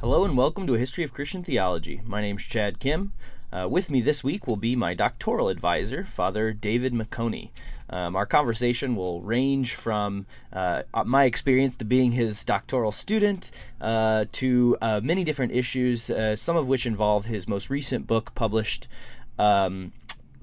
Hello and welcome to a History of Christian Theology. My name's Chad Kim. Uh, with me this week will be my doctoral advisor, Father David Meconi. Um, our conversation will range from uh, my experience to being his doctoral student uh, to uh, many different issues, uh, some of which involve his most recent book published. Um,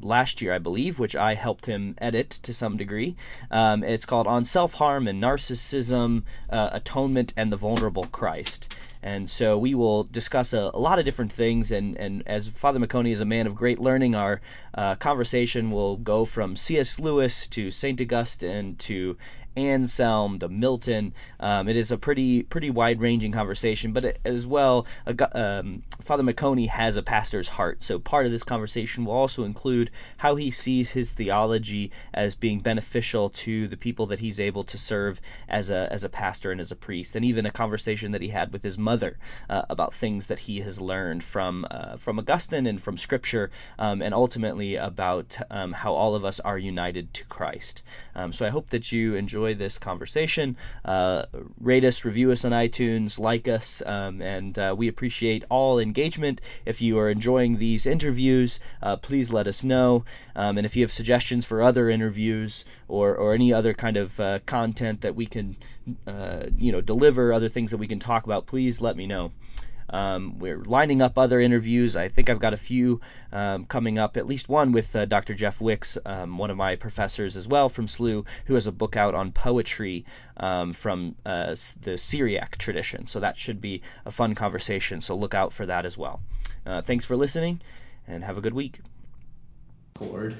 last year, I believe, which I helped him edit to some degree. Um, it's called On Self Harm and Narcissism, uh, Atonement, and the Vulnerable Christ. And so we will discuss a, a, lot of different things. And, and as Father Meconi is a man of great learning, our uh, conversation will go from C.S. Lewis to St. Augustine to Anselm to Milton. Um, it is a pretty pretty wide ranging conversation, but as well, um, Father Meconi has a pastor's heart. So part of this conversation will also include how he sees his theology as being beneficial to the people that he's able to serve as a as a pastor and as a priest, and even a conversation that he had with his mother uh, about things that he has learned from uh, from Augustine and from Scripture, um, and ultimately about um, how all of us are united to Christ. Um, so I hope that you enjoy enjoy this conversation, uh, rate us, review us on iTunes, like us, um, and uh, we appreciate all engagement. If you are enjoying these interviews, uh, please let us know. Um, and if you have suggestions for other interviews or, or any other kind of uh, content that we can, uh, you know, deliver, other things that we can talk about, please let me know. Um, we're lining up other interviews. I think I've got a few um, coming up, at least one with uh, Dr. Jeff Wickes, um, one of my professors as well from SLU, who has a book out on poetry um, from uh, the Syriac tradition. So that should be a fun conversation. So look out for that as well. Uh, thanks for listening and have a good week. Chord.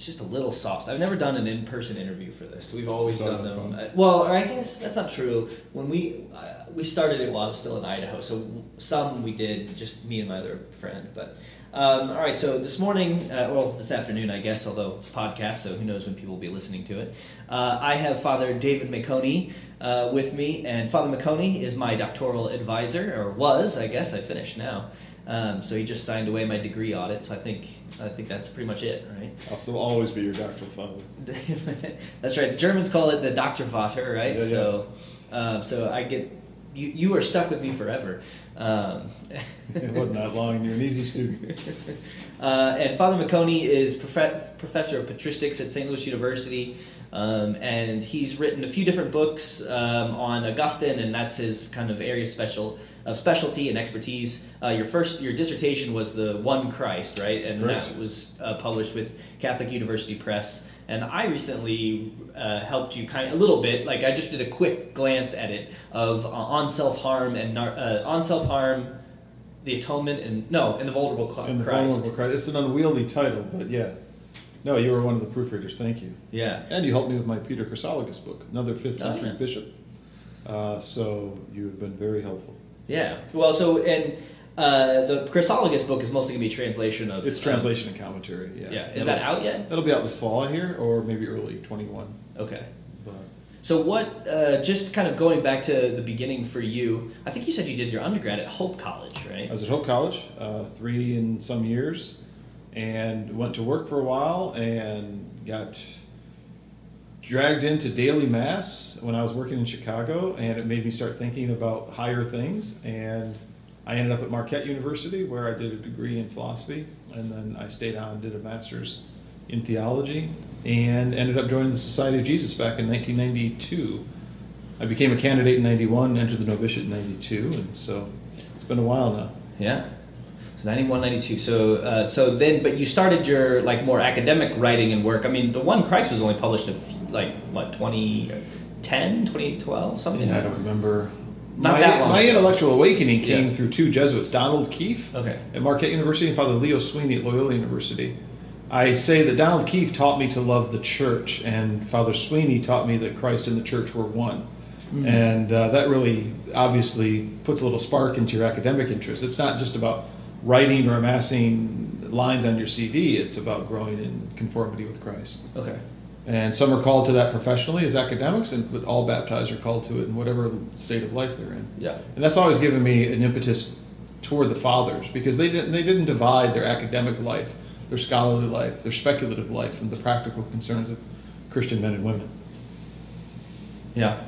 It's just a little soft. I've never done an in-person interview for this. We've always done them. Uh, well, I guess that's not true. When we uh, we started it while I was still in Idaho, so some we did just me and my other friend. But um, all right, so this morning, uh, well, this afternoon, I guess, although it's a podcast, so who knows when people will be listening to it. Uh, I have Father David Meconi uh, with me, and Father Meconi is my doctoral advisor, or was, I guess. I finished now. Um, so he just signed away my degree audit. So I think I think that's pretty much it, right? I'll still always be your doctoral father. that's right. The Germans call it the Doktorvater, right? Yeah, so, um, so I get you. You are stuck with me forever. Um, it wasn't that long. You're an easy student. Uh, and Father Meconi is prof- professor of patristics at St. Louis University, um, and he's written a few different books um, on Augustine, and that's his kind of area special of specialty and expertise. Uh, your first your dissertation was the One Christ, right? And Correct. that was uh, published with Catholic University Press. And I recently uh, helped you kind of a little bit. Like I just did a quick glance at it of uh, on self harm and uh, on self harm the atonement and no, and the vulnerable Christ. And the vulnerable Christ. It's an unwieldy title, but yeah. No, you were one of the proofreaders. Thank you. Yeah. And you helped me with my Peter Chrysologus book, another fifth century oh, bishop. Uh, so you've been very helpful. Yeah. Well, so and uh, the Chrysologus book is mostly going to be translation of. It's translation um, and commentary. Yeah. Yeah. Is that out yet? That'll be out this fall here, or maybe early twenty one. Okay. So what? Uh, just kind of going back to the beginning for you. I think you said you did your undergrad at Hope College, right? I was at Hope College, uh, three in some years, and went to work for a while, and got dragged into daily mass when I was working in Chicago, and it made me start thinking about higher things. And I ended up at Marquette University, where I did a degree in philosophy, and then I stayed on, and did a master's in theology, and ended up joining the Society of Jesus back in 1992. I became a candidate in 91, entered the novitiate in 92, and so it's been a while now. Yeah. So 91, 92. So, uh, so then, but you started your like more academic writing and work. I mean, the one Christ was only published a few, like what 2010, 2012, something. Yeah, I don't remember. Not my, that long. My intellectual awakening came yeah. through two Jesuits, Donald Keefe okay. at Marquette University and Father Leo Sweeney at Loyola University. I say that Donald Keefe taught me to love the church, and Father Sweeney taught me that Christ and the church were one. Mm-hmm. And uh, that really obviously puts a little spark into your academic interest. It's not just about writing or amassing lines on your CV, it's about growing in conformity with Christ. Okay. And some are called to that professionally as academics, and but all baptized are called to it in whatever state of life they're in. Yeah. And that's always given me an impetus toward the fathers because they didn't they didn't divide their academic life their scholarly life, their speculative life, from the practical concerns of Christian men and women. Yeah.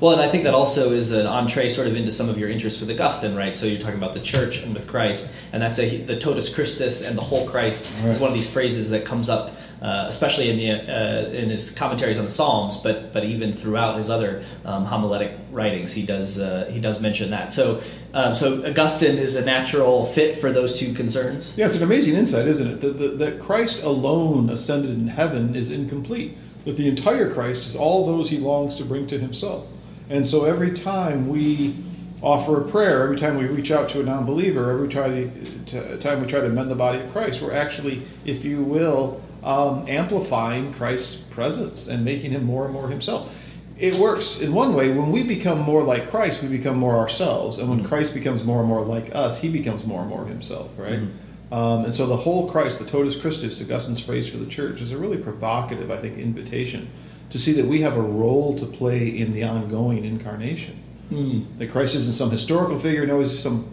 Well, and I think that also is an entree sort of into some of your interests with Augustine, right? So you're talking about the church and with Christ, and that's a, the totus Christus and the whole Christ right. is one of these phrases that comes up, uh, especially in the uh, in his commentaries on the Psalms, but but even throughout his other um, homiletic writings, he does uh, he does mention that. So um, so Augustine is a natural fit for those two concerns. Yeah, it's an amazing insight, isn't it? That, that Christ alone ascended in heaven is incomplete. That the entire Christ is all those he longs to bring to himself. And so every time we offer a prayer, every time we reach out to a non believer, every time we try to mend the body of Christ, we're actually, if you will, um, amplifying Christ's presence and making him more and more himself. It works in one way. When we become more like Christ, we become more ourselves. And when mm-hmm. Christ becomes more and more like us, he becomes more and more himself, right? Mm-hmm. Um, and so the whole Christ, the totus Christus, Augustine's phrase for the church, is a really provocative, I think, invitation to see that we have a role to play in the ongoing incarnation. Mm. That Christ isn't some historical figure, no, he's some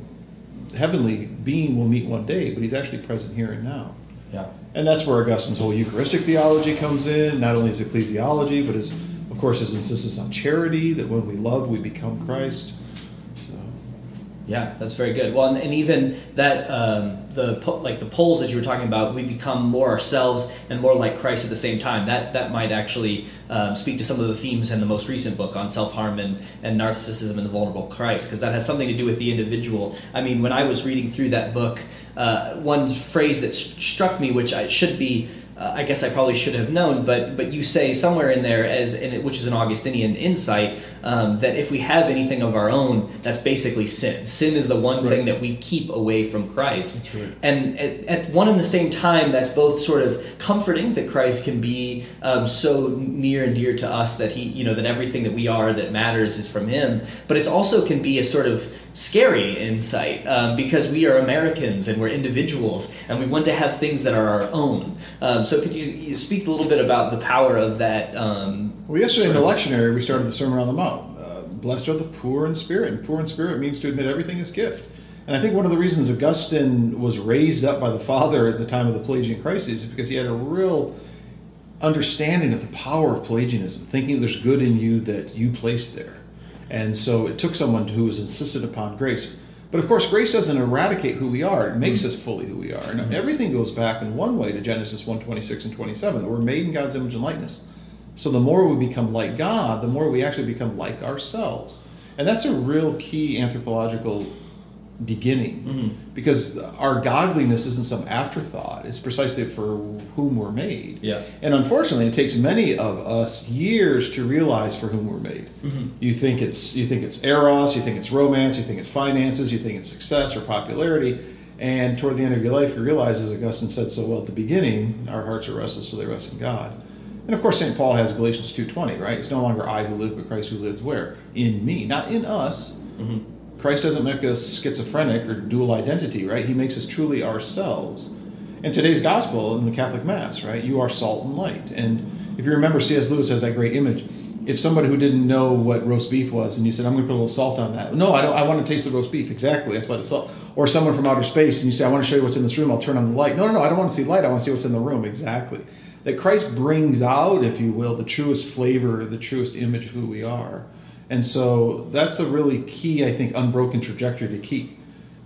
heavenly being we'll meet one day, but he's actually present here and now. Yeah. And that's where Augustine's whole Eucharistic theology comes in, not only his ecclesiology, but his, of course, his insistence on charity, that when we love, we become Christ. Yeah, that's very good. Well, and, and even that um, the like the poles that you were talking about, we become more ourselves and more like Christ at the same time. That that might actually um, speak to some of the themes in the most recent book on self harm and, and narcissism and the vulnerable Christ, because that has something to do with the individual. I mean, when I was reading through that book, uh, one phrase that st- struck me, which I should be uh, I guess I probably should have known, but but you say somewhere in there, as in which is an Augustinian insight, um, that if we have anything of our own, that's basically sin. Sin is the one right. thing that we keep away from Christ. Right. And at, at, one and the same time, that's both sort of comforting that Christ can be um, so near and dear to us that he, you know, that everything that we are that matters is from Him. But it also can be a sort of scary insight um, because we are Americans and we're individuals and we want to have things that are our own. Um, so, could you, you, speak a little bit about the power of that? Um, well, yesterday in the lectionary, we started the Sermon on the Mount. Uh, Blessed are the poor in spirit, and poor in spirit means to admit everything is gift. And I think one of the reasons Augustine was raised up by the Father at the time of the Pelagian crisis is because he had a real understanding of the power of Pelagianism, thinking there's good in you that you place there. And so it took someone who was insistent upon grace. But of course, grace doesn't eradicate who we are. It makes mm-hmm. us fully who we are. And mm-hmm. everything goes back in one way to Genesis 1 26 and 27, that we're made in God's image and likeness. So the more we become like God, the more we actually become like ourselves. And that's a real key anthropological beginning. Mm-hmm. because our godliness isn't some afterthought. It's precisely for whom we're made. Yeah. And unfortunately it takes many of us years to realize for whom we're made. Mm-hmm. you think it's you think it's eros you think it's romance you think it's finances you think it's success or popularity. And toward the end of your life you realize as augustine said so well at the beginning our hearts are restless till they rest in god. And of course st paul has galatians 2.20 right? It's no longer i who live but christ who lives where? In me not in us. Mm-hmm Christ doesn't make us schizophrenic or dual identity, right? He makes us truly ourselves. And today's gospel in the Catholic Mass, right? You are salt and light. And if you remember, C.S. Lewis has that great image. If somebody who didn't know what roast beef was and you said, I'm going to put a little salt on that. No, I don't. I want to taste the roast beef. Exactly. That's why it's salt. Or someone from outer space and you say, I want to show you what's in this room. I'll turn on the light. No, no, no. I don't want to see light. I want to see what's in the room. Exactly. That Christ brings out, if you will, the truest flavor, the truest image of who we are. And so that's a really key, I think, unbroken trajectory to keep.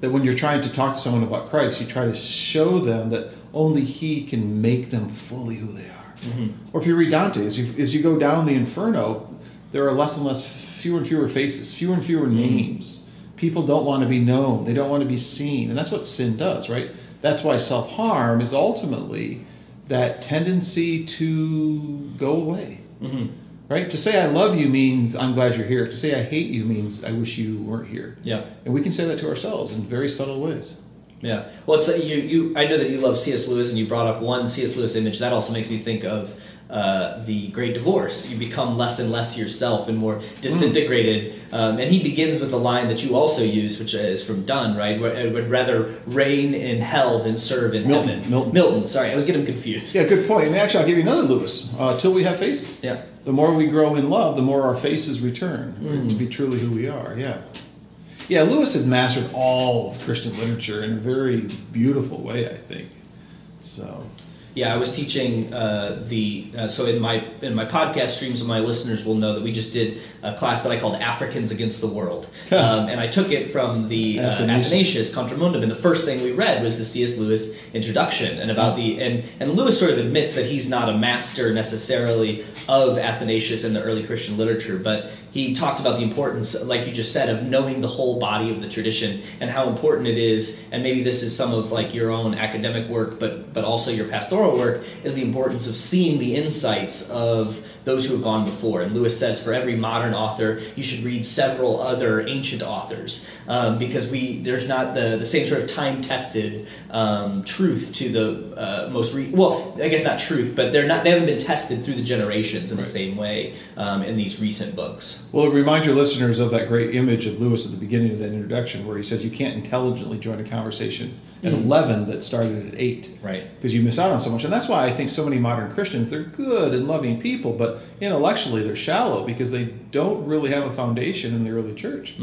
That when you're trying to talk to someone about Christ, you try to show them that only He can make them fully who they are. Mm-hmm. Or if you read Dante, as you, as you go down the Inferno, there are less and less, fewer and fewer faces, fewer and fewer mm-hmm. names. People don't want to be known, they don't want to be seen. And that's what sin does, right? That's why self harm is ultimately that tendency to go away. Mm-hmm right? To say I love you means I'm glad you're here. To say I hate you means I wish you weren't here. Yeah. And we can say that to ourselves in very subtle ways. Yeah. Well, it's you. You. I know that you love C.S. Lewis, and you brought up one C.S. Lewis image. That also makes me think of uh, the Great Divorce. You become less and less yourself and more disintegrated. Mm. Um, and he begins with the line that you also use, which is from Donne, right? Where it would rather reign in hell than serve in Milton, heaven. Milton. Milton. Sorry, I was getting confused. Yeah, good point. And actually, I'll give you another Lewis. Uh, Till we have faces. Yeah. The more we grow in love, the more our faces return mm. to be truly who we are. Yeah. Yeah, Lewis had mastered all of Christian literature in a very beautiful way, I think. So Yeah, I was teaching uh, the uh, so in my in my podcast streams, my listeners will know that we just did a class that I called Africans Against the World, um, and I took it from the uh, Athanasius. Contra Mundum, and the first thing we read was the C.S. Lewis introduction, and about the and and Lewis sort of admits that he's not a master necessarily of Athanasius and the early Christian literature, but he talks about the importance, like you just said, of knowing the whole body of the tradition and how important it is. And maybe this is some of like your own academic work, but but also your pastoral work is the importance of seeing the insights of those who have gone before. And Lewis says for every modern author, you should read several other ancient authors um, because we there's not the, the same sort of time tested um, truth to the uh, most re- well, I guess not truth, but they're not they haven't been tested through the generations in the same way um, in these recent books. Well, remind your listeners of that great image of Lewis at the beginning of that introduction where he says you can't intelligently join a conversation at 11 that started at 8. Right. Because you miss out on so much. And that's why I think so many modern Christians, they're good and loving people, but intellectually they're shallow because they don't really have a foundation in the early church.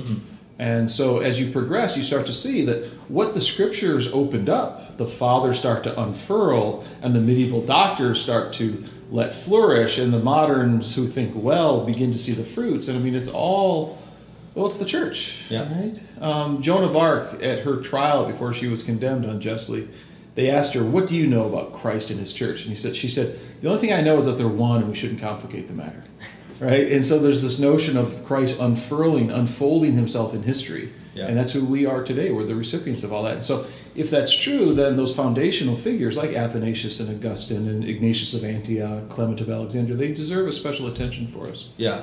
And so as you progress, you start to see that what the scriptures opened up, the fathers start to unfurl, and the medieval doctors start to let flourish, and the moderns who think well begin to see the fruits. And I mean, it's all, well, it's the church. Yeah. Right? Um, Joan of Arc, at her trial before she was condemned unjustly, they asked her, What do you know about Christ and his church? And he said, She said, The only thing I know is that they're one and we shouldn't complicate the matter. Right? And so there's this notion of Christ unfurling, unfolding himself in history. Yeah. And that's who we are today. We're the recipients of all that. And so if that's true, then those foundational figures like Athanasius and Augustine and Ignatius of Antioch, Clement of Alexandria, they deserve a special attention for us. Yeah,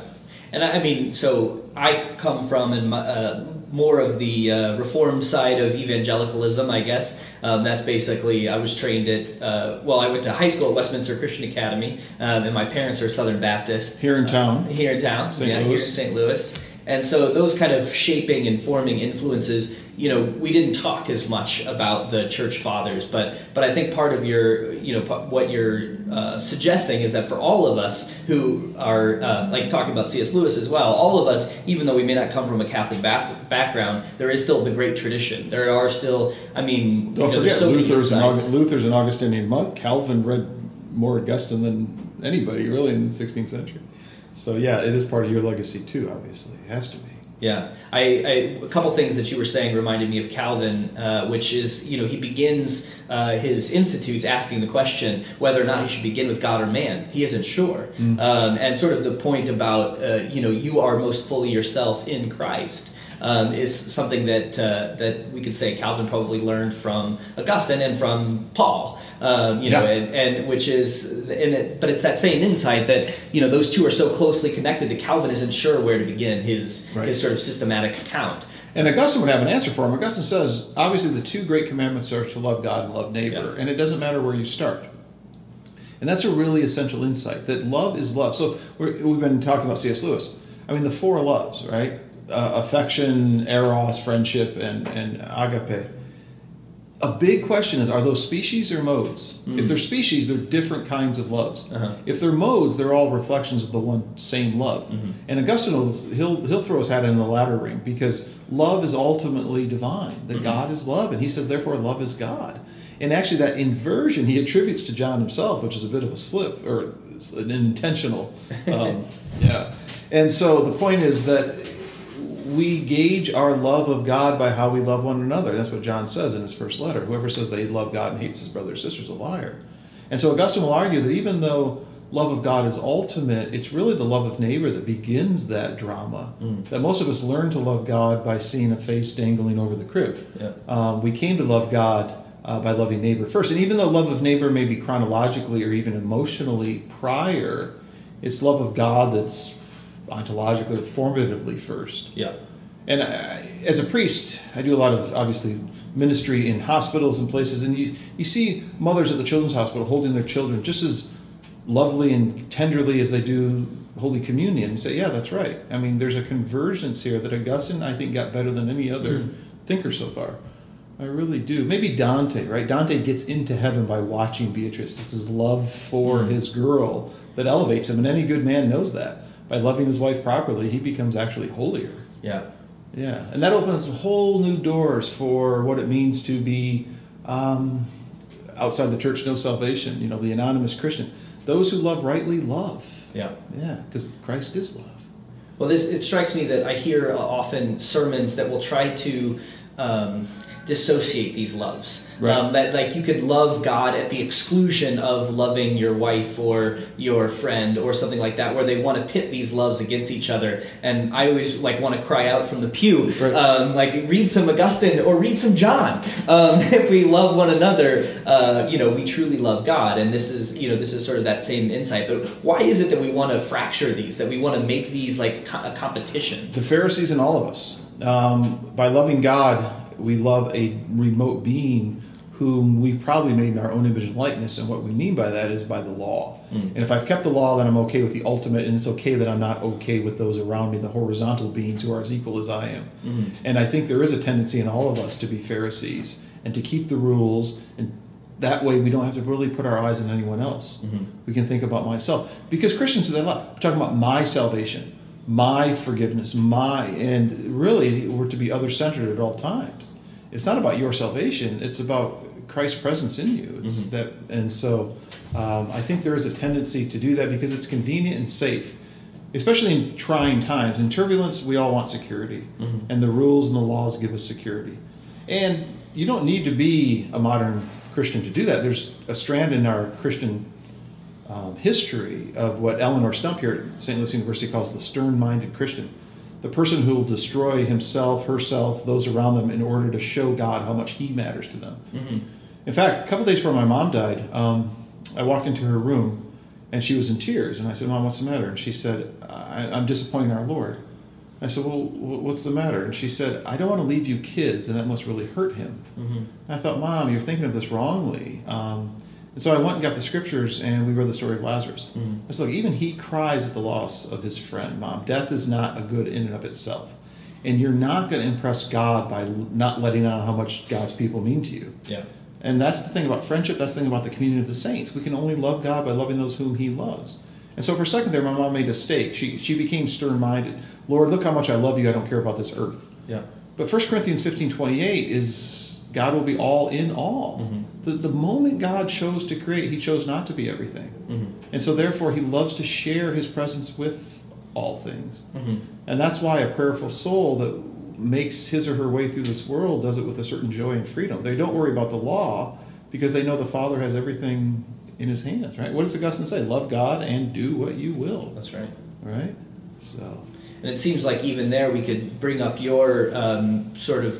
and I, I mean, so I come from in my, uh, more of the uh, reform side of evangelicalism, I guess. Um, that's basically I was trained at uh, well, I went to high school at Westminster Christian Academy, um, and my parents are Southern Baptist Here in town. here in town, St. yeah, here in St. Louis. And so those kind of shaping and forming influences, you know, we didn't talk as much about the church fathers, but but I think part of your, you know, what you're uh, suggesting is that for all of us who are uh, like talking about C.S. Lewis as well, all of us, even though we may not come from a Catholic bath- background, there is still the great tradition. There are still, I mean, Don't you know, forget, so Luther's an, insights. Aug- Luther's an Augustinian monk. Calvin read more Augustine than anybody really in the 16th century. So yeah, it is part of your legacy too. Obviously, it has to be. Yeah, I, I a couple things that you were saying reminded me of Calvin, uh, which is you know he begins uh, his institutes asking the question whether or not he should begin with God or man. He isn't sure, um, and sort of the point about uh, you know you are most fully yourself in Christ. Um, is something that uh, that we could say Calvin probably learned from Augustine and from Paul, um, you know, and, and which is, and it, but it's that same insight that you know those two are so closely connected that Calvin isn't sure where to begin his Right. his sort of systematic account. And Augustine would have an answer for him. Augustine says, obviously, the two great commandments are to love God and love neighbor, Yeah. and it doesn't matter where you start. And that's a really essential insight that love is love. So we're, we've been talking about C.S. Lewis. I mean, the four loves, right? Uh, affection, eros, friendship, and, and agape. A big question is: Are those species or modes? If they're species, they're different kinds of loves. Uh-huh. If they're modes, they're all reflections of the one same love. And Augustine will he'll he'll throw his hat in the latter ring because love is ultimately divine. That God is love, and he says therefore love is God. And actually, that inversion he attributes to John himself, which is a bit of a slip or an intentional, um, yeah. And so the point is that we gauge our love of God by how we love one another. That's what John says in his first letter. Whoever says they love God and hates his brother or sister is a liar. And so Augustine will argue that even though love of God is ultimate, it's really the love of neighbor that begins that drama. That most of us learn to love God by seeing a face dangling over the crib. Yeah. Um, we came to love God uh, by loving neighbor first. And even though love of neighbor may be chronologically or even emotionally prior, it's love of God that's ontologically or formatively first. Yeah. And I, as a priest, I do a lot of obviously ministry in hospitals and places, and you, you see mothers at the children's hospital holding their children just as lovely and tenderly as they do Holy Communion. And say, yeah, that's right. I mean, there's a convergence here that Augustine, I think, got better than any other hmm. thinker so far. I really do. Maybe Dante, right? Dante gets into heaven by watching Beatrice. It's his love for hmm. his girl that elevates him, and any good man knows that. By loving his wife properly, he becomes actually holier. Yeah. Yeah, and that opens whole new doors for what it means to be um, outside the church, no salvation. You know, the anonymous Christian. Those who love rightly love. Yeah. Yeah, because Christ is love. Well, this, it strikes me that I hear uh, often sermons that will try to um, dissociate these loves. Right. Um, that like you could love God at the exclusion of loving your wife or your friend or something like that, where they want to pit these loves against each other. And I always like want to cry out from the pew, Right. um, like read some Augustine or read some John. Um, if we love one another, uh, you know, we truly love God. And this is you know this is sort of that same insight. But why is it that we want to fracture these? That we want to make these like co- a competition? The Pharisees and all of us. Um, by loving God, we love a remote being whom we've probably made in our own image and likeness. And what we mean by that is by the law. Mm. And if I've kept the law, then I'm okay with the ultimate, and it's okay that I'm not okay with those around me, the horizontal beings who are as equal as I am. Mm. And I think there is a tendency in all of us to be Pharisees and to keep the rules and that way we don't have to really put our eyes on anyone else. Mm-hmm. We can think about myself. Because Christians do that a lot. We're talking about my salvation, my forgiveness, my and really we're to be other centered at all times. It's not about your salvation, it's about Christ's presence in you. It's that and so um, I think there is a tendency to do that because it's convenient and safe. Especially in trying times. In turbulence, we all want security. And the rules and the laws give us security. And you don't need to be a modern Christian to do that. There's a strand in our Christian um, history of what Eleonore Stump here at St. Louis University calls the stern minded Christian. The person who will destroy himself, herself, those around them in order to show God how much he matters to them. In fact, a couple days before my mom died, um, I walked into her room and she was in tears. And I said, Mom, what's the matter? And she said, I, I'm disappointing our Lord. I said, Well, wh- what's the matter? And she said, I don't want to leave you kids, and that must really hurt him. I thought, Mom, you're thinking of this wrongly. Um, and so I went and got the scriptures, and we read the story of Lazarus. Mm. I said, Look, even he cries at the loss of his friend, Mom. Death is not a good in and of itself. And you're not going to impress God by not letting on how much God's people mean to you. Yeah. And that's the thing about friendship. That's the thing about the community of the saints. We can only love God by loving those whom He loves. And so for a second there, my mom made a stake. She, she became stern minded. Lord, look how much I love you. I don't care about this earth. Yeah. But 1 Corinthians 15 28 is God will be all in all. The, the moment God chose to create, He chose not to be everything. And so therefore, He loves to share His presence with all things. And that's why a prayerful soul that makes his or her way through this world does it with a certain joy and freedom. They don't worry about the law because they know the Father has everything in his hands, right? What does Augustine say? Love God and do what you will, That's right. right? So, And it seems like even there we could bring up your um, sort of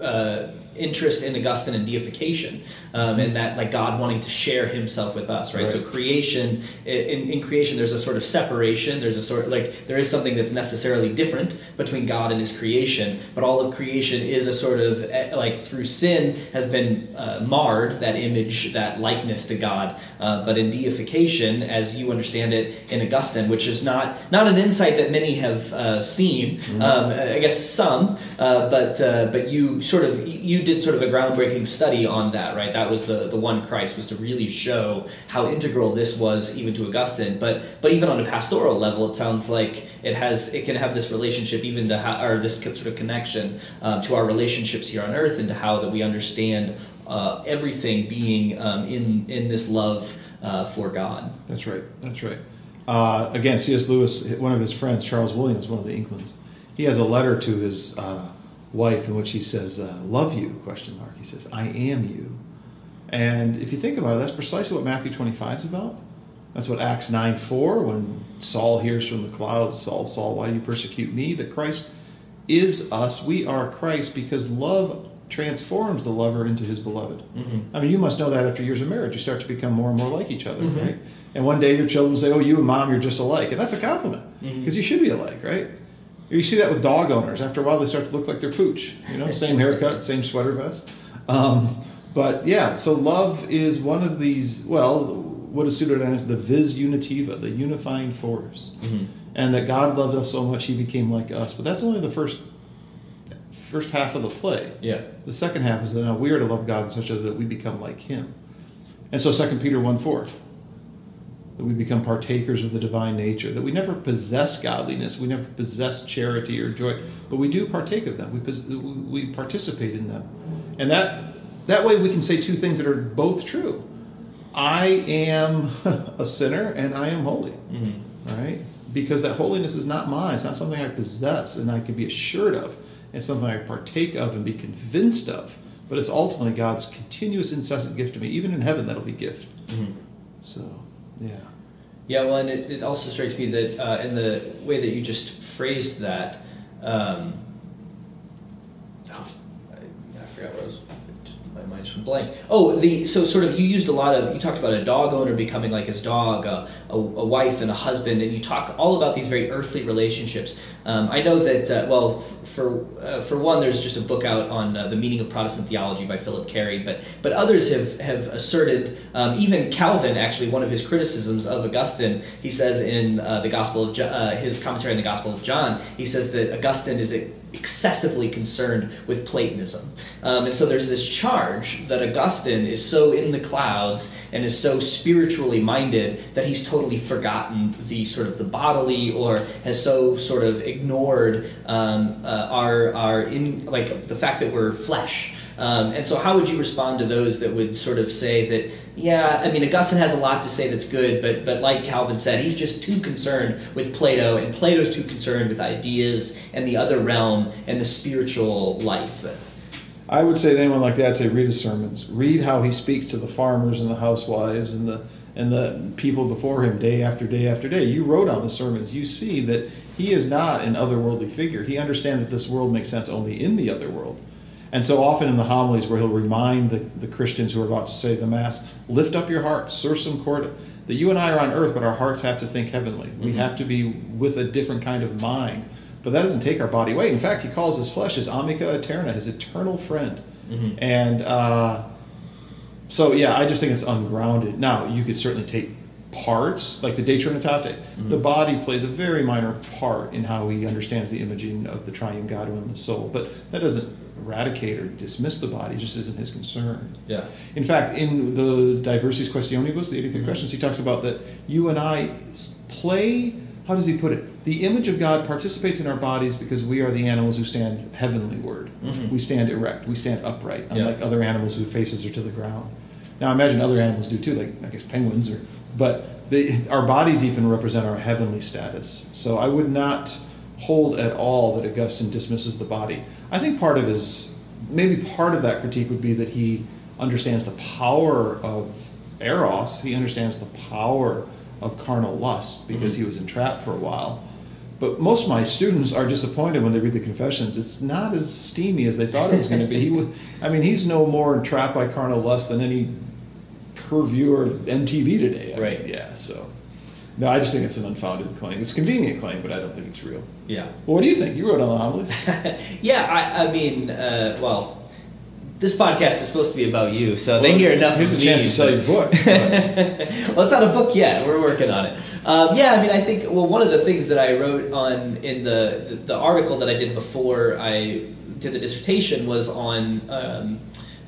uh, interest in Augustine and deification, um, and that like God wanting to share Himself with us, right? So creation, in, in creation, there's a sort of separation. There's a sort like there is something that's necessarily different between God and His creation, but all of creation is a sort of eh, like through sin has been uh, marred that image, that likeness to God. Uh, but in deification, as you understand it in Augustine, which is not not an insight that many have uh, seen, um, I guess some, uh, but uh, but you sort of you did sort of a groundbreaking study on that, right? That was the the one Christ was to really show how integral this was even to Augustine. But but even on a pastoral level, it sounds like it has it can have this relationship even to how, or this sort of connection um, to our relationships here on earth and to how that we understand uh, everything being um, in in this love uh, for God. that's right. That's right. Uh, again, C.S. Lewis, one of his friends, Charles Williams, one of the Inklings, he has a letter to his uh, wife in which he says, uh, "Love you?" Question mark. He says, "I am you." And if you think about it, that's precisely what Matthew 25 is about. That's what Acts 9 4, when Saul hears from the clouds, Saul, Saul, why do you persecute me? That Christ is us. We are Christ because love transforms the lover into his beloved. Mm-hmm. I mean, you must know that after years of marriage, you start to become more and more like each other, mm-hmm. right? And one day your children say, oh, you and mom, you're just alike. And that's a compliment mm-hmm. because you should be alike, right? You see that with dog owners. After a while, they start to look like their pooch. You know, same haircut, same sweater vest. Um, but yeah, so love is one of these. Well, what is pseudodynamics? The vis unitiva, the unifying force, and that God loved us so much He became like us. But that's only the first first half of the play. Yeah. The second half is that now we are to love God in such a way that we become like Him. And so Second Peter 1 4, that we become partakers of the divine nature, that we never possess godliness, we never possess charity or joy, but we do partake of them. We, we participate in them. And that that way we can say two things that are both true. I am a sinner and I am holy. Mm-hmm. Right? Because that holiness is not mine. It's not something I possess and I can be assured of. It's something I partake of and be convinced of. But it's ultimately God's continuous, incessant gift to me. Even in heaven, that'll be gift. Mm-hmm. So, yeah. Yeah, well, and it, it also strikes me that uh, in the way that you just phrased that, um, oh, I, I forgot what I was. Went blank. Oh, the so sort of you used a lot of you talked about a dog owner becoming like his dog, uh, a, a wife and a husband, and you talk all about these very earthly relationships. Um, I know that uh, well, for uh, for one, there's just a book out on uh, the meaning of Protestant theology by Phillip Cary, but but others have have asserted, um, even Calvin actually, one of his criticisms of Augustine, he says in uh, the Gospel of jo- uh, his commentary on the Gospel of John, he says that Augustine is excessively concerned with Platonism, um, and so there's this charge that Augustine is so in the clouds and is so spiritually minded that he's totally forgotten the sort of the bodily or has so sort of ignored um, uh, our our in like the fact that we're flesh. Um, and so, how would you respond to those that would sort of say that, yeah, I mean, Augustine has a lot to say that's good, but but like Calvin said, he's just too concerned with Plato, and Plato's too concerned with ideas and the other realm and the spiritual life. I would say to anyone like that, say read his sermons. Read how he speaks to the farmers and the housewives and the and the people before him day after day after day. You wrote on the sermons. You see that he is not an otherworldly figure. He understands that this world makes sense only in the other world. And so often in the homilies where he'll remind the, the Christians who are about to say the Mass, lift up your hearts, sursum corda, that you and I are on earth, but our hearts have to think heavenly. We Mm-hmm. have to be with a different kind of mind. But that doesn't take our body away. In fact, he calls his flesh his amica eterna, his eternal friend. Mm-hmm. And uh, so, yeah, I just think it's ungrounded. Now, you could certainly take parts, like the De Trinitate. Mm-hmm. The body plays a very minor part in how he understands the imaging of the triune God and the soul. But that doesn't eradicate or dismiss the body, just isn't his concern. Yeah. In fact, in the Diversis Quaestionibus, the 83 mm-hmm. questions, he talks about that you and I play, how does he put it? The image of God participates in our bodies because we are the animals who stand heavenly-ward. Mm-hmm. We stand erect, we stand upright, Yeah. unlike other animals whose faces are to the ground. Now, I imagine other animals do too, like I guess penguins, or but they, our bodies even represent our heavenly status. So I would not hold at all that Augustine dismisses the body. I think part of his, maybe part of that critique would be that he understands the power of eros. He understands the power of carnal lust because mm-hmm. he was entrapped for a while. But most of my students are disappointed when they read the confessions. It's not as steamy as they thought it was going to be. He, wa- I mean, he's no more entrapped by carnal lust than any purviewer of MTV today. I mean, Right. yeah. So, no, I just think it's an unfounded claim. It's a convenient claim, but I don't think it's real. Yeah. Well, what do you think? You wrote on the homilies. Yeah, I, I mean, uh, well, this podcast is supposed to be about you, so they hear enough Here's a chance to sell your book. well, it's not a book yet. We're working on it. Um, yeah, I mean, I think well, one of the things that I wrote on in the, the the article that I did before I did the dissertation was on um,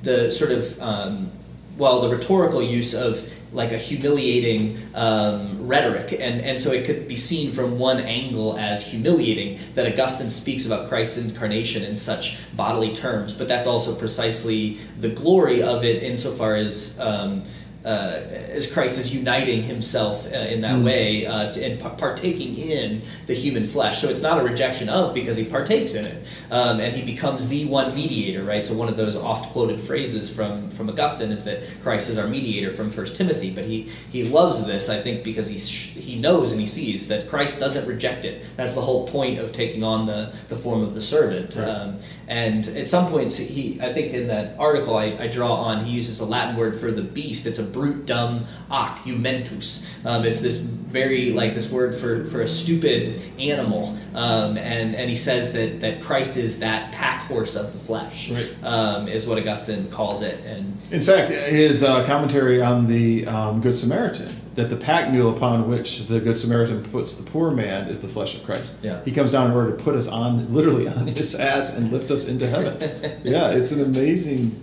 the sort of um, well, the rhetorical use of like a humiliating um, rhetoric, and and so it could be seen from one angle as humiliating that Augustine speaks about Christ's incarnation in such bodily terms, but that's also precisely the glory of it insofar as. Um, as Christ is uniting himself uh, in that way uh, to, and pa- partaking in the human flesh. So it's not a rejection of because he partakes in it, um, and he becomes the one mediator, right? So one of those oft quoted phrases from from Augustine is that Christ is our mediator from First Timothy. But he he loves this, I think, because he sh- he knows and he sees that Christ doesn't reject it. That's the whole point of taking on the the form of the servant. Right. Um, and at some points, he I think in that article I, I draw on, he uses a Latin word for the beast. It's a brute dumb ac jumentus. Um, it's this very like this word for, for a stupid animal. Um, and and he says that that Christ is that pack horse of the flesh. Right. Um, is what Augustine calls it. And In fact, his uh, commentary on the um, Good Samaritan, that the pack mule upon which the Good Samaritan puts the poor man is the flesh of Christ. Yeah. He comes down in order to put us on, literally on his ass and lift us into heaven. yeah, it's an amazing,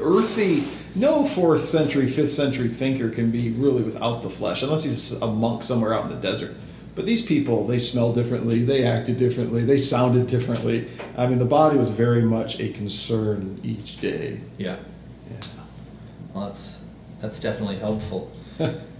earthy, no fourth century, fifth century thinker can be really without the flesh, unless he's a monk somewhere out in the desert. But these people, they smell differently, they acted differently, they sounded differently. I mean, the body was very much a concern each day. yeah. Yeah. Well, that's that's definitely helpful.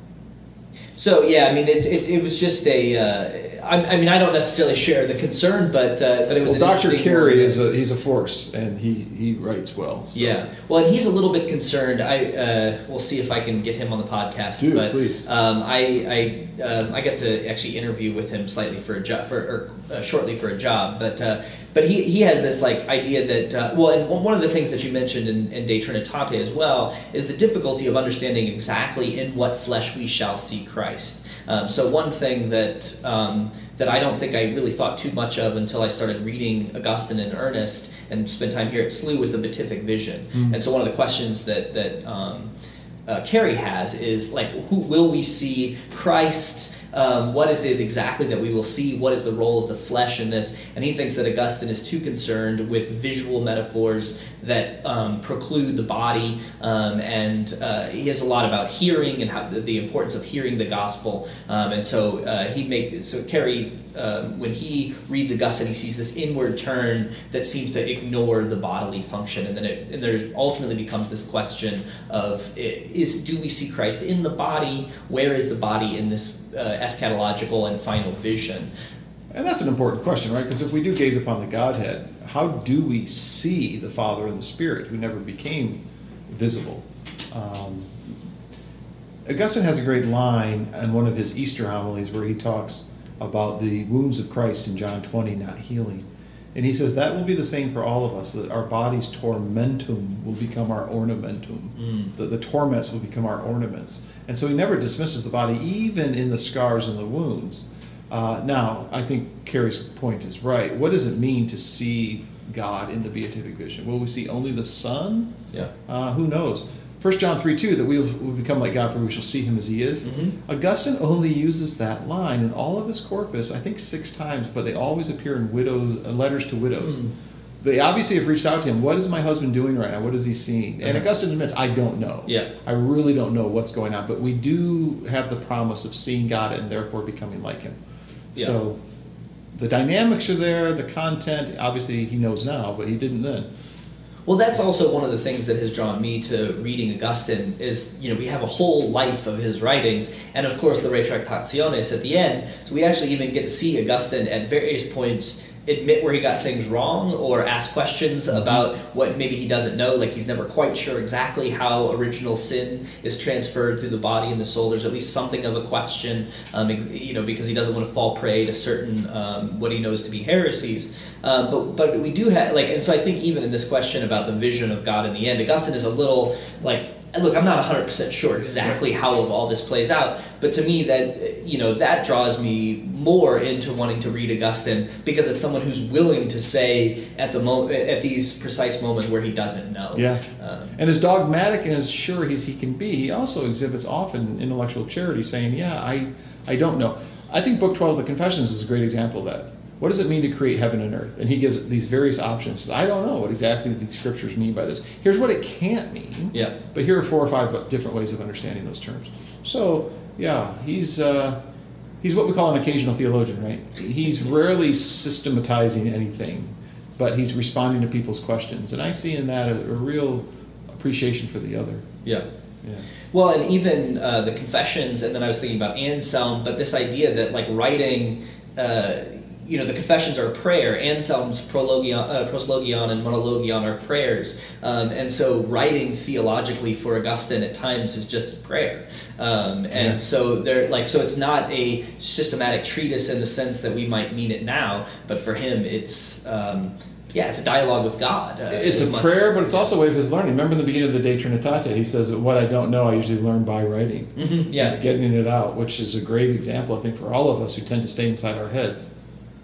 so yeah, I mean, it, it, it was just a. Uh, I, I, mean, I don't necessarily share the concern, but uh, but it was. Well, Dr. Cary is a he's a force, and he he writes well. So. Yeah, well, and he's a little bit concerned. I uh, we'll see if I can get him on the podcast. Dude, but, please. Um, I I um, I get to actually interview with him slightly for a job for or uh, shortly for a job, but uh, but he, he has this like idea that uh, well, and one of the things that you mentioned in, in De Trinitate as well is the difficulty of understanding exactly in what flesh we shall see Christ. Um, so one thing that um, that I don't think I really thought too much of until I started reading Augustine in earnest and spent time here at SLU was the beatific vision. Mm. And so one of the questions that that um, uh, Cary has is like, who will we see Christ? Um, what is it exactly that we will see? What is the role of the flesh in this? And he thinks that Augustine is too concerned with visual metaphors that um, preclude the body, um, and uh, he has a lot about hearing and how the importance of hearing the gospel. Um, and so uh, he make so Cary um, when he reads Augustine, he sees this inward turn that seems to ignore the bodily function, and then it, and there ultimately becomes this question of is do we see Christ in the body? Where is the body in this uh, eschatological and final vision? And that's an important question, right? Because if we do gaze upon the Godhead, how do we see the Father and the Spirit who never became visible? Um, Augustine has a great line in one of his Easter homilies where he talks about the wounds of Christ in John 20 not healing. And he says that will be the same for all of us, that our body's tormentum will become our ornamentum. Mm. The, the torments will become our ornaments. And so he never dismisses the body, even in the scars and the wounds. Uh, now, I think Cary's point is right. What does it mean to see God in the beatific vision? Will we see only the Son? Yeah. Uh, who knows? 1 John 3 2, that we will become like God, for we shall see him as he is. Mm-hmm. Augustine only uses that line in all of his corpus, I think six times, but they always appear in widows, uh, letters to widows. Mm-hmm. They obviously have reached out to him. What is my husband doing right now? What is he seeing? And uh-huh. Augustine admits, I don't know. Yeah. I really don't know what's going on, but we do have the promise of seeing God and therefore becoming like him. Yeah. So the dynamics are there, the content, obviously he knows now, but he didn't then. Well, that's also one of the things that has drawn me to reading Augustine is, you know, we have a whole life of his writings, and of course the Retractationes at the end. So we actually even get to see Augustine at various points admit where he got things wrong or ask questions mm-hmm. about what maybe he doesn't know like he's never quite sure exactly how original sin is transferred through the body and the soul there's at least something of a question um, you know because he doesn't want to fall prey to certain um, what he knows to be heresies um, but but we do have like and so i think even in this question about the vision of god in the end augustine is a little like look, I'm not 100% sure exactly how all this plays out, but to me that you know that draws me more into wanting to read Augustine because it's someone who's willing to say at the mo- at these precise moments where he doesn't know. Yeah. Um, and as dogmatic and as sure as he can be, he also exhibits often intellectual charity, saying, "Yeah, I I don't know." I think Book 12, of the Confessions, is a great example of that what does it mean to create heaven and earth? And he gives these various options. I don't know what exactly these scriptures mean by this. Here's what it can't mean. Yeah. But here are four or five different ways of understanding those terms. So yeah, he's uh, he's what we call an occasional theologian, right? He's rarely systematizing anything, but he's responding to people's questions, and I see in that a, a real appreciation for the other. Yeah. Yeah. Well, and even uh, the confessions, and then I was thinking about Anselm, but this idea that like writing. Uh, you know, the confessions are prayer. Anselm's prologion, uh, proslogion and monologion are prayers. Um, and so writing theologically for Augustine at times is just prayer. Um, and yeah. so they're like, so it's not a systematic treatise in the sense that we might mean it now, but for him it's, um, yeah, it's a dialogue with God. Uh, it's a prayer, but it's also a way of his learning. Remember in the beginning of the De Trinitate, he says, What I don't know, I usually learn by writing. Mm-hmm, yeah. It's getting it out, which is a great example, I think, for all of us who tend to stay inside our heads.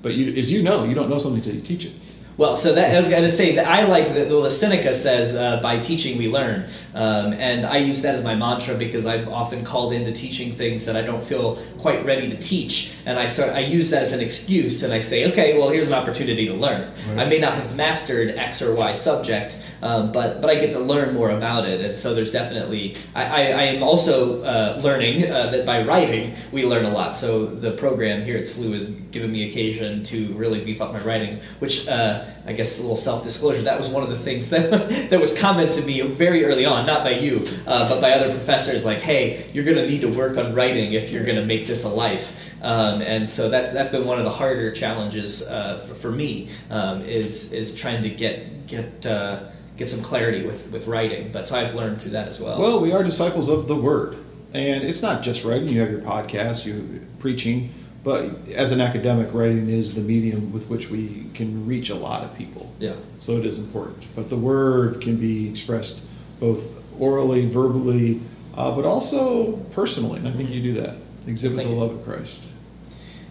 But you, as you know, you don't know something until you teach it. Well, so that I was going to say that I like that. The Seneca says, uh, "By teaching we learn," um, and I use that as my mantra because I'm often called into teaching things that I don't feel quite ready to teach. And I start I use that as an excuse, and I say, okay, well, here's an opportunity to learn. Right. I may not have mastered X or Y subject, um, but but I get to learn more about it, and so there's definitely I, I, I am also uh, learning uh, that by writing we learn a lot. So the program here at SLU has given me occasion to really beef up my writing, which uh, I guess a little self disclosure. That was one of the things that that was commented to me very early on, not by you, uh, but by other professors. Like, hey, you're going to need to work on writing if you're going to make this a life. Um, and so that's that's been one of the harder challenges uh, for, for me um, is is trying to get get uh, get some clarity with, with writing. But so I've learned through that as well. Well, we are disciples of the Word, and it's not just writing. You have your podcast, you preaching, but as an academic, writing is the medium with which we can reach a lot of people. yeah. So it is important. But the Word can be expressed both orally, verbally, uh, but also personally, and I think you do that. Exhibit Thank the you. love of Christ.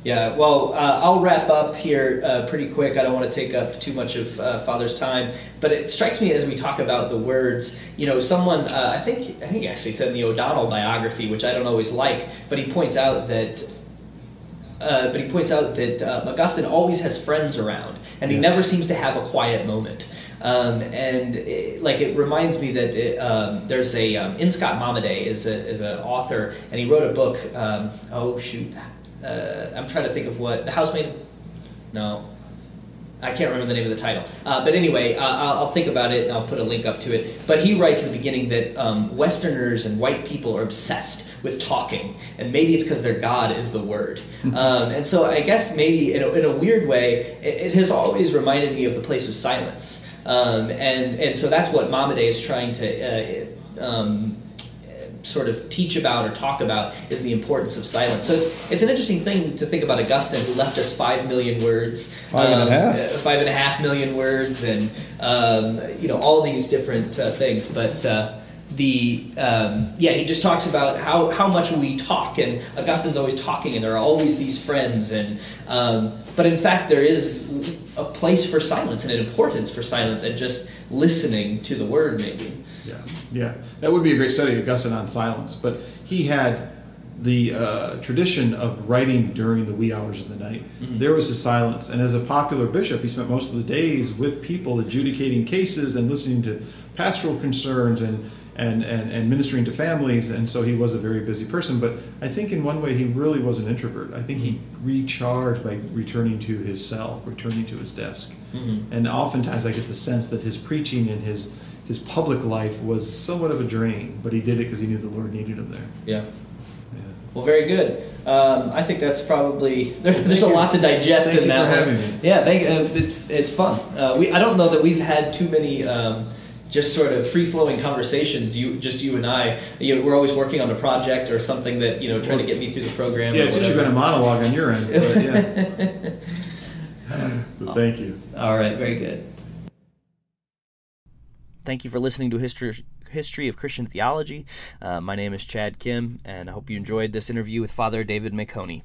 Yeah, well, uh, I'll wrap up here uh, pretty quick. I don't want to take up too much of uh, Father's time, but it strikes me as we talk about the words. You know, someone uh, I think I think he actually said in the O'Donnell biography, which I don't always like, but he points out that. Uh, but he points out that uh, Augustine always has friends around, and he never seems to have a quiet moment. Um, and it, like it reminds me that it, um, there's a um, N. Scott Momaday is a is an author, and he wrote a book. Um, oh shoot, uh, I'm trying to think of what the House Made. No, I can't remember the name of the title. Uh, but anyway, uh, I'll, I'll think about it and I'll put a link up to it. But he writes in the beginning that um, Westerners and white people are obsessed with talking, and maybe it's because their God is the word. um, and so I guess maybe in a, in a weird way, it, it has always reminded me of the place of silence. Um, and and so that's what Momaday is trying to. Uh, um, sort of teach about or talk about is the importance of silence. So it's, it's an interesting thing to think about Augustine, who left us five million words, Five and a um, half. uh, five and a half million words, and um, you know all these different uh, things. But uh, the um, yeah, he just talks about how how much we talk, and Augustine's always talking, and there are always these friends, and um, but in fact there is a place for silence and an importance for silence, and just listening to the word maybe. Yeah, yeah, that would be a great study, Augustine on silence. But he had the uh, tradition of writing during the wee hours of the night. Mm-hmm. There was a silence, and as a popular bishop, he spent most of the days with people adjudicating cases and listening to pastoral concerns and. And, and, and ministering to families, and so he was a very busy person. But I think in one way he really was an introvert. I think he mm-hmm. recharged by returning to his cell, returning to his desk. Mm-hmm. And oftentimes I get the sense that his preaching and his his public life was somewhat of a drain, but he did it because he knew the Lord needed him there. Yeah. Yeah. Well, very good. Um, I think that's probably there, there's a thank you. lot to digest Thank in you that for one. having me. Yeah, thank. Uh, it's it's fun. Uh, we I don't know that we've had too many. Um, just sort of free flowing conversations. You, just you and I. You know, we're always working on a project or something that you know, trying to get me through the program. Yeah, it's usually been a monologue on your end, but yeah. but thank you. All right, very good. Thank you for listening to History, History of Christian Theology. Uh, my name is Chad Kim, and I hope you enjoyed this interview with Father David Meconi.